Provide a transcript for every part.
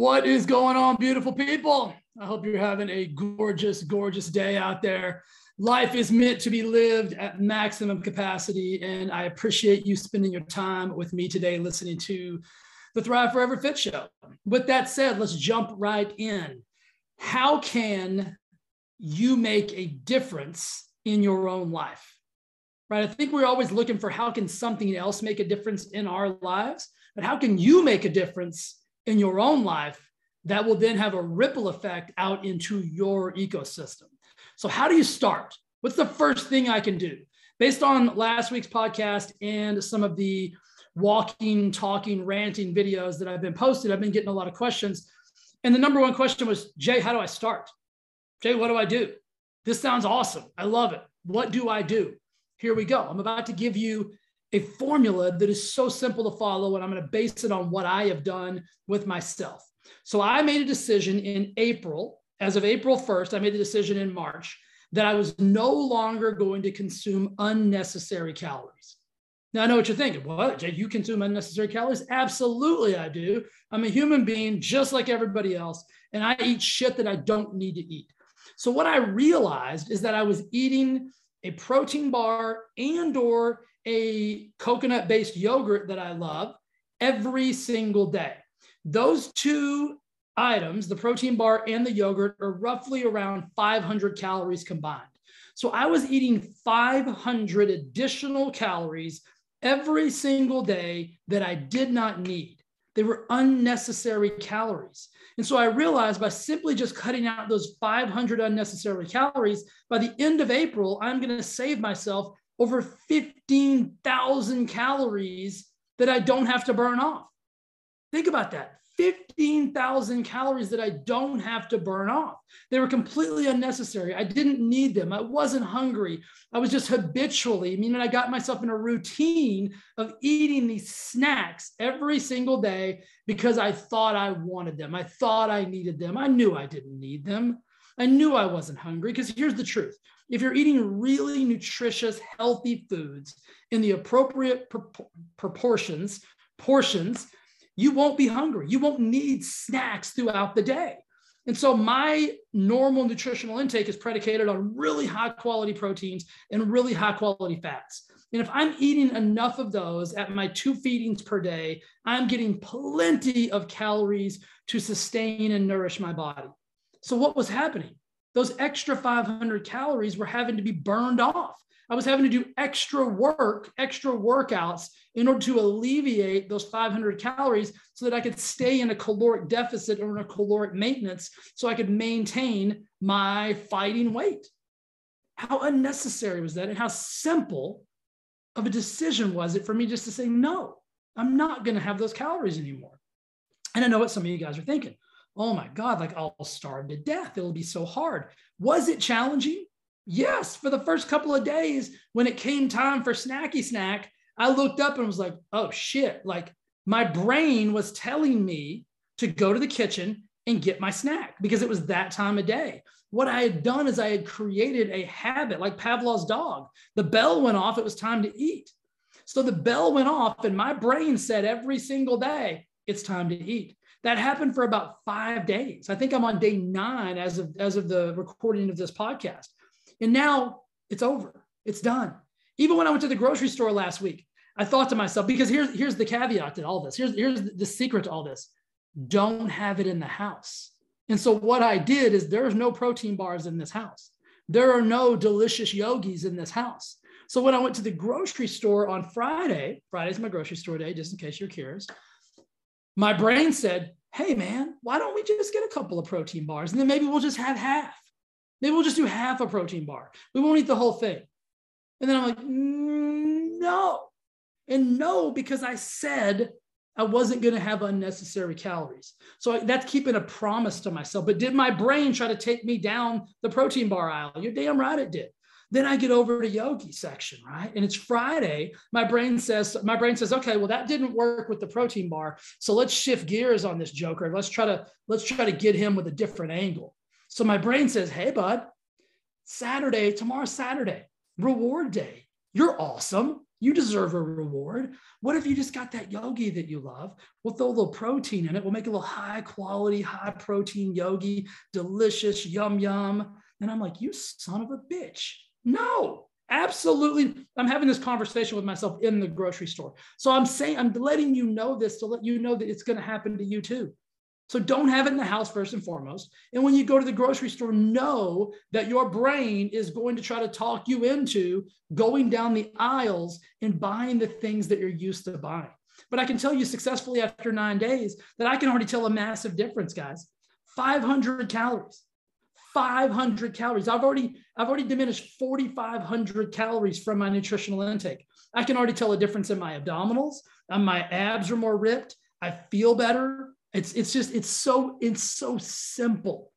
What is going on, beautiful people? I hope you're having a gorgeous, gorgeous day out there. Life is meant to be lived at maximum capacity, and I appreciate you spending your time with me today listening to the Thrive Forever Fit Show. With that said, let's jump right in. How can you make a difference in your own life? Right? I think we're always looking for how can something else make a difference in our lives, but how can you make a difference in your own life that will then have a ripple effect out into your ecosystem. So, how do you start? What's the first thing I can do? Based on last week's podcast and some of the walking, talking, ranting videos that I've been posted, I've been getting a lot of questions. And the number one question was, Jay, how do I start? Jay, what do I do? This sounds awesome. I love it. What do I do? Here we go. I'm about to give you a formula that is so simple to follow, and I'm going to base it on what I have done with myself. So I made a decision in April, as of April 1st, I made the decision in March that I was no longer going to consume unnecessary calories. Now I know what you're thinking. What, Jay, you consume unnecessary calories? Absolutely, I do. I'm a human being just like everybody else, and I eat shit that I don't need to eat. So what I realized is that I was eating a protein bar and or a coconut based yogurt that I love every single day. Those two items, the protein bar and the yogurt, are roughly around 500 calories combined. So I was eating 500 additional calories every single day that I did not need. They were unnecessary calories. And so I realized by simply just cutting out those 500 unnecessary calories, by the end of April, I'm going to save myself over 15,000 calories that I don't have to burn off. Think about that 15,000 calories that I don't have to burn off. They were completely unnecessary. I didn't need them. I wasn't hungry. I was just habitually, meaning I got myself in a routine of eating these snacks every single day because I thought I wanted them. I thought I needed them. I knew I didn't need them. I knew I wasn't hungry because here's the truth. If you're eating really nutritious, healthy foods in the appropriate proportions, portions, you won't be hungry. You won't need snacks throughout the day. And so my normal nutritional intake is predicated on really high quality proteins and really high quality fats. And if I'm eating enough of those at my two feedings per day, I'm getting plenty of calories to sustain and nourish my body. So, what was happening? Those extra 500 calories were having to be burned off. I was having to do extra work, extra workouts in order to alleviate those 500 calories so that I could stay in a caloric deficit or in a caloric maintenance so I could maintain my fighting weight. How unnecessary was that? And how simple of a decision was it for me just to say, no, I'm not going to have those calories anymore? And I know what some of you guys are thinking oh my God, like I'll starve to death. It'll be so hard. Was it challenging? Yes. For the first couple of days, when it came time for snacky snack, I looked up and was like, oh shit. Like my brain was telling me to go to the kitchen and get my snack because it was that time of day. What I had done is I had created a habit like Pavlov's dog. The bell went off, it was time to eat. So the bell went off, and my brain said every single day, it's time to eat. That happened for about five days. I think I'm on day nine as of as of the recording of this podcast. And now it's over. It's done. Even when I went to the grocery store last week, I thought to myself, because here's here's the caveat to all this. Here's here's the secret to all this. Don't have it in the house. And so what I did is there's no protein bars in this house. There are no delicious yogis in this house. So when I went to the grocery store on Friday, Friday's my grocery store day, just in case you're curious my brain said, hey, man, why don't we just get a couple of protein bars? And then maybe we'll just have half. Maybe we'll just do half a protein bar. We won't eat the whole thing. And then I'm like, no. And no, because I said I wasn't going to have unnecessary calories. So that's keeping a promise to myself. But did my brain try to take me down the protein bar aisle? You're damn right it did. Then I get over to yogi section, right? And it's Friday. My brain says, my brain says, okay, well, that didn't work with the protein bar. So let's shift gears on this joker. Let's try to, let's try to get him with a different angle. So my brain says, hey, bud, Saturday, tomorrow's Saturday, reward day. You're awesome. You deserve a reward. What if you just got that yogi that you love? We'll throw a little protein in it. We'll make a little high quality, high protein yogi, delicious, yum, yum. And I'm like, you son of a bitch. No, absolutely. I'm having this conversation with myself in the grocery store. So I'm saying, I'm letting you know this to let you know that it's going to happen to you too. So don't have it in the house first and foremost. And when you go to the grocery store, know that your brain is going to try to talk you into going down the aisles and buying the things that you're used to buying. But I can tell you successfully after nine days that I can already tell a massive difference, guys. 500 calories. 500 calories. I've already I've already diminished 4,500 calories from my nutritional intake. I can already tell a difference in my abdominals. Uh, my abs are more ripped. I feel better. It's it's just it's so it's so simple.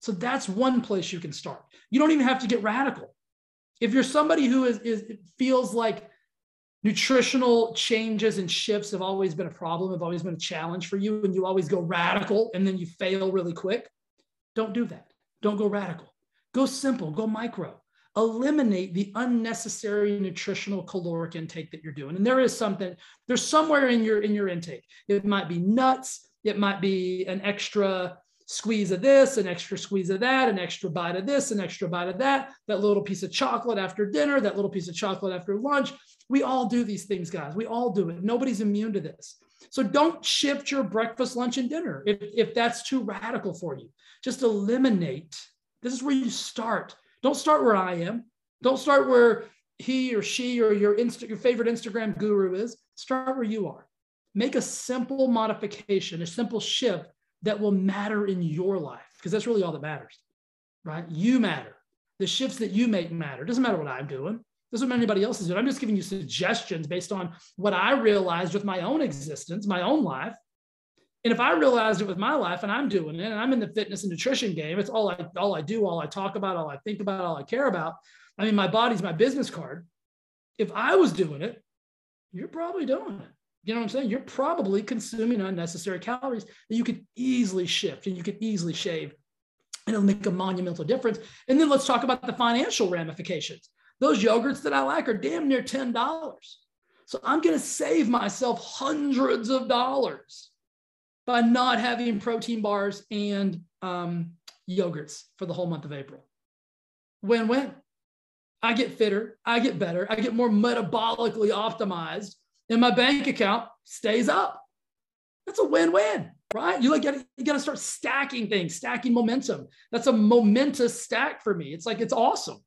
So that's one place you can start. You don't even have to get radical. If you're somebody who is, is feels like nutritional changes and shifts have always been a problem, have always been a challenge for you, and you always go radical and then you fail really quick, don't do that. Don't go radical. Go simple, go micro. Eliminate the unnecessary nutritional caloric intake that you're doing. And there is something, there's somewhere in your in your intake. It might be nuts, it might be an extra squeeze of this, an extra squeeze of that, an extra bite of this, an extra bite of that, that little piece of chocolate after dinner, that little piece of chocolate after lunch. We all do these things, guys. We all do it. Nobody's immune to this. So don't shift your breakfast, lunch, and dinner if, if that's too radical for you. Just eliminate. This is where you start. Don't start where I am. Don't start where he or she or your, Insta, your favorite Instagram guru is. Start where you are make a simple modification, a simple shift that will matter in your life, because that's really all that matters, right? You matter. The shifts that you make matter. It doesn't matter what I'm doing. Doesn't matter anybody else is doing. I'm just giving you suggestions based on what I realized with my own existence, my own life. And if I realized it with my life and I'm doing it and I'm in the fitness and nutrition game, it's all I all I do, all I talk about, all I think about, all I care about. I mean, my body's my business card. If I was doing it, you're probably doing it. You know what I'm saying? You're probably consuming unnecessary calories that you could easily shift and you could easily shave. And it'll make a monumental difference. And then let's talk about the financial ramifications. Those yogurts that I like are damn near $10. So I'm going to save myself hundreds of dollars by not having protein bars and um, yogurts for the whole month of April. Win win. I get fitter, I get better, I get more metabolically optimized and my bank account stays up. That's a win-win, right? You like you got to start stacking things, stacking momentum. That's a momentous stack for me. It's like it's awesome.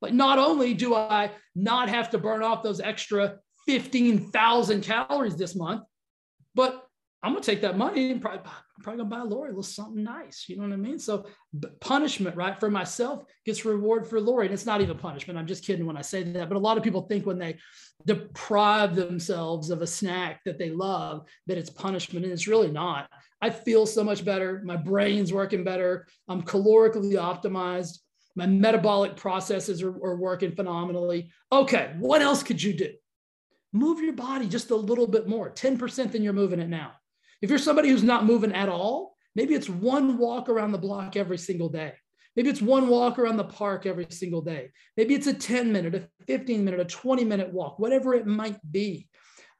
Like not only do I not have to burn off those extra 15,000 calories this month, but I'm gonna take that money and probably, I'm probably gonna buy Lori a little something nice. You know what I mean? So punishment, right, for myself gets reward for Lori. And it's not even punishment. I'm just kidding when I say that. But a lot of people think when they deprive themselves of a snack that they love that it's punishment, and it's really not. I feel so much better. My brain's working better. I'm calorically optimized. My metabolic processes are, are working phenomenally. Okay, what else could you do? Move your body just a little bit more, 10% than you're moving it now. If you're somebody who's not moving at all, maybe it's one walk around the block every single day. Maybe it's one walk around the park every single day. Maybe it's a 10 minute, a 15 minute, a 20 minute walk, whatever it might be.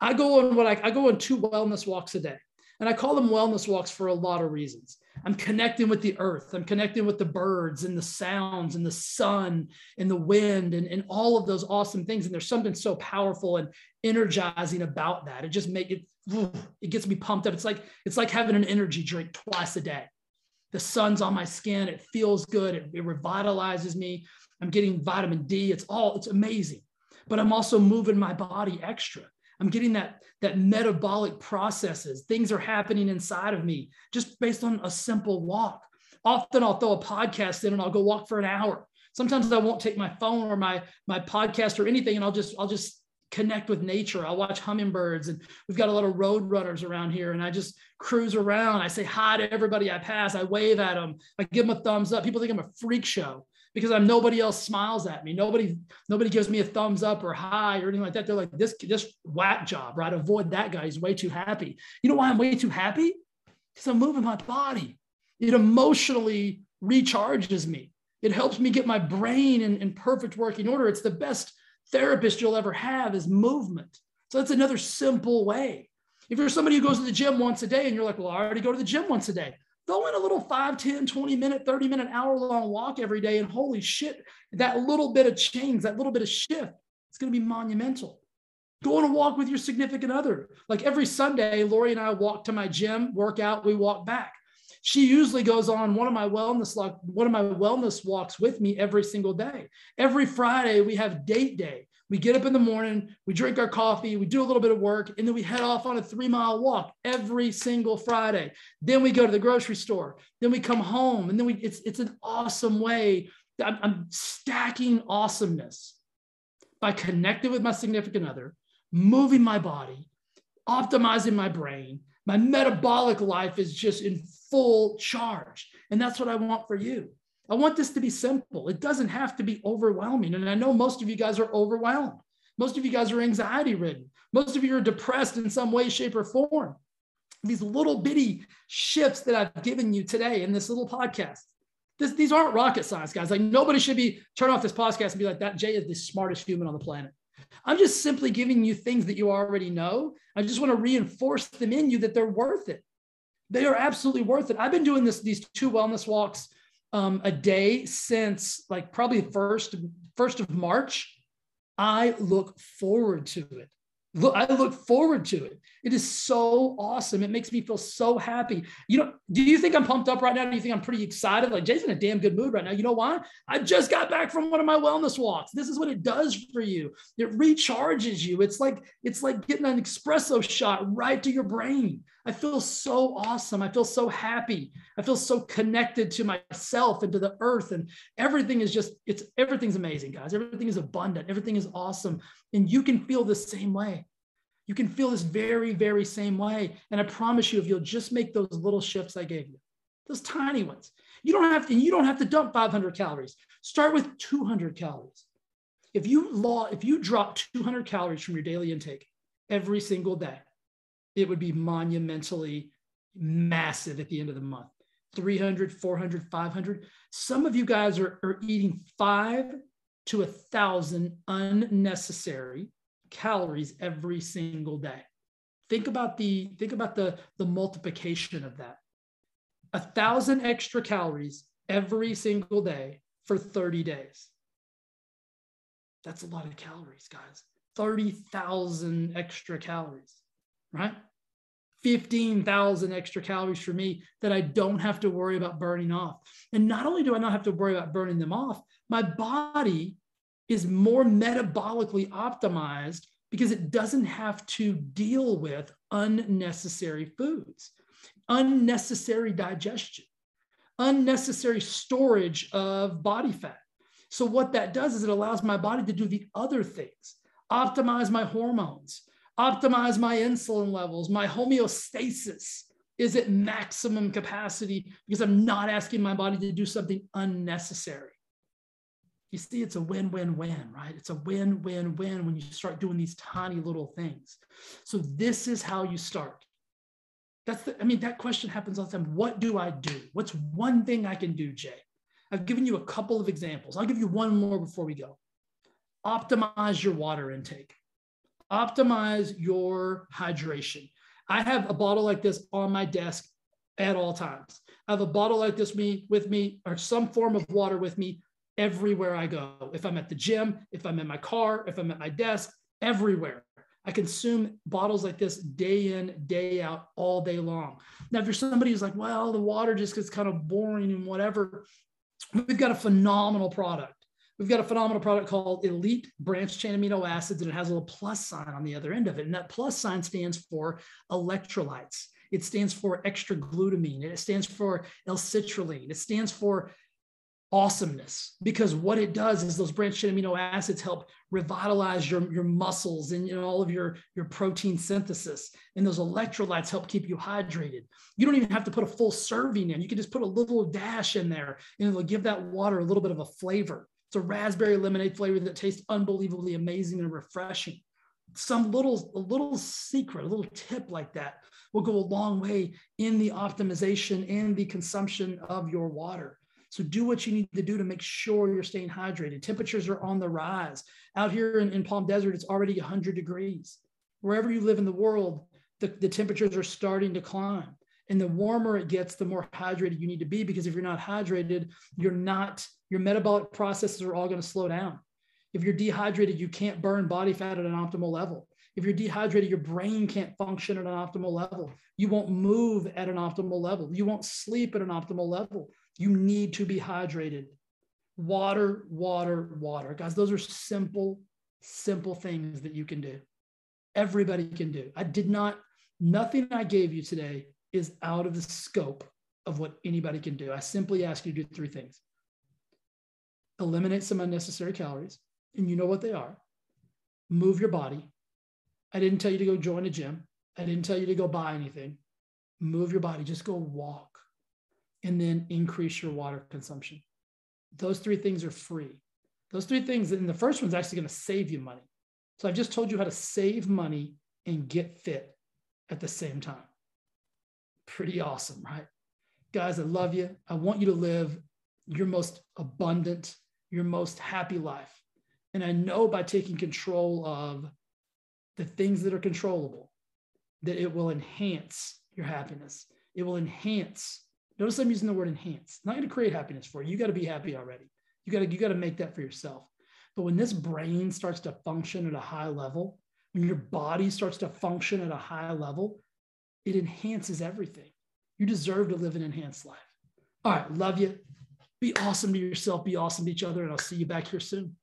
I go on what I, I go on two wellness walks a day. And I call them wellness walks for a lot of reasons. I'm connecting with the earth. I'm connecting with the birds and the sounds and the sun and the wind and, and all of those awesome things. And there's something so powerful and energizing about that. It just make it it gets me pumped up. It's like it's like having an energy drink twice a day. The sun's on my skin. It feels good. It, it revitalizes me. I'm getting vitamin D. It's all it's amazing. But I'm also moving my body extra. I'm getting that that metabolic processes. Things are happening inside of me just based on a simple walk. Often I'll throw a podcast in and I'll go walk for an hour. Sometimes I won't take my phone or my my podcast or anything, and I'll just I'll just connect with nature. I'll watch hummingbirds and we've got a lot of road runners around here and I just cruise around. I say hi to everybody I pass. I wave at them. I give them a thumbs up. People think I'm a freak show because I'm nobody else smiles at me. Nobody, nobody gives me a thumbs up or hi or anything like that. They're like, this, this whack job, right? Avoid that guy. He's way too happy. You know why I'm way too happy? Because I'm moving my body. It emotionally recharges me. It helps me get my brain in, in perfect working order. It's the best therapist you'll ever have is movement. So that's another simple way. If you're somebody who goes to the gym once a day and you're like, well, I already go to the gym once a day, throw in a little 5, 10, 20 minute, 30 minute, hour long walk every day. And holy shit, that little bit of change, that little bit of shift, it's going to be monumental. Go on a walk with your significant other. Like every Sunday, Lori and I walk to my gym, work out, we walk back. She usually goes on one of my wellness one of my wellness walks with me every single day. Every Friday we have date day. We get up in the morning, we drink our coffee, we do a little bit of work, and then we head off on a three mile walk every single Friday. Then we go to the grocery store. Then we come home, and then we it's it's an awesome way. I'm, I'm stacking awesomeness by connecting with my significant other, moving my body, optimizing my brain. My metabolic life is just in full charge. And that's what I want for you. I want this to be simple. It doesn't have to be overwhelming. And I know most of you guys are overwhelmed. Most of you guys are anxiety ridden. Most of you are depressed in some way, shape, or form. These little bitty shifts that I've given you today in this little podcast, this, these aren't rocket science, guys. Like nobody should be turn off this podcast and be like, that Jay is the smartest human on the planet. I'm just simply giving you things that you already know. I just want to reinforce them in you that they're worth it. They are absolutely worth it. I've been doing this, these two wellness walks um, a day since like probably first first of March. I look forward to it. Look, I look forward to it. It is so awesome. It makes me feel so happy. You know, do you think I'm pumped up right now? Do you think I'm pretty excited? Like Jay's in a damn good mood right now. You know why? I just got back from one of my wellness walks. This is what it does for you. It recharges you. It's like it's like getting an espresso shot right to your brain. I feel so awesome. I feel so happy. I feel so connected to myself and to the earth. And everything is just, it's everything's amazing, guys. Everything is abundant. Everything is awesome. And you can feel the same way. You can feel this very, very same way. And I promise you, if you'll just make those little shifts I gave you, those tiny ones, you don't have to, you don't have to dump 500 calories. Start with 200 calories. If you law, if you drop 200 calories from your daily intake every single day, it would be monumentally massive at the end of the month. 300 400 500 some of you guys are, are eating five to a thousand unnecessary calories every single day. Think about the think about the the multiplication of that. A thousand extra calories every single day for 30 days. That's a lot of calories guys. 30,000 extra calories right? 15,000 extra calories for me that I don't have to worry about burning off. And not only do I not have to worry about burning them off, my body is more metabolically optimized because it doesn't have to deal with unnecessary foods, unnecessary digestion, unnecessary storage of body fat. So, what that does is it allows my body to do the other things, optimize my hormones, optimize my insulin levels, my homeostasis is at maximum capacity because I'm not asking my body to do something unnecessary. You see, it's a win win win, right? It's a win win win when you start doing these tiny little things. So, this is how you start. That's the, I mean, that question happens all the time. What do I do? What's one thing I can do, Jay? I've given you a couple of examples. I'll give you one more before we go. Optimize your water intake optimize your hydration. I have a bottle like this on my desk at all times. I have a bottle like this me with me or some form of water with me everywhere I go. If I'm at the gym, if I'm in my car, if I'm at my desk, everywhere. I consume bottles like this day in, day out, all day long. Now, if you're somebody who's like, well, the water just gets kind of boring and whatever, we've got a phenomenal product. We've got a phenomenal product called Elite Branch Chain Amino Acids, and it has a little plus sign on the other end of it. And that plus sign stands for electrolytes. It stands for extra glutamine. It stands for L-citrulline. It stands for awesomeness because what it does is those branched chain amino acids help revitalize your, your muscles and you know, all of your, your protein synthesis. And those electrolytes help keep you hydrated. You don't even have to put a full serving in. You can just put a little dash in there and it'll give that water a little bit of a flavor. It's a raspberry lemonade flavor that tastes unbelievably amazing and refreshing. Some little, a little secret, a little tip like that will go a long way in the optimization and the consumption of your water. So do what you need to do to make sure you're staying hydrated. Temperatures are on the rise. Out here in, in Palm Desert, it's already 100 degrees. Wherever you live in the world, the, the temperatures are starting to climb. And the warmer it gets, the more hydrated you need to be because if you're not hydrated, you're not, your metabolic processes are all going to slow down. If you're dehydrated, you can't burn body fat at an optimal level. If you're dehydrated, your brain can't function at an optimal level. You won't move at an optimal level. You won't sleep at an optimal level. You need to be hydrated. Water, water, water. Guys, those are simple, simple things that you can do. Everybody can do. I did not, nothing I gave you today is out of the scope of what anybody can do. I simply ask you to do three things eliminate some unnecessary calories, and you know what they are. Move your body. I didn't tell you to go join a gym. I didn't tell you to go buy anything. Move your body, just go walk and then increase your water consumption. Those three things are free. Those three things, and the first one's actually going to save you money. So I've just told you how to save money and get fit at the same time. Pretty awesome, right? Guys, I love you. I want you to live your most abundant, your most happy life. And I know by taking control of the things that are controllable, that it will enhance your happiness. It will enhance Notice I'm using the word enhance. Not going to create happiness for you. You got to be happy already. You got to you got to make that for yourself. But when this brain starts to function at a high level, when your body starts to function at a high level, it enhances everything. You deserve to live an enhanced life. All right, love you. Be awesome to yourself, be awesome to each other, and I'll see you back here soon.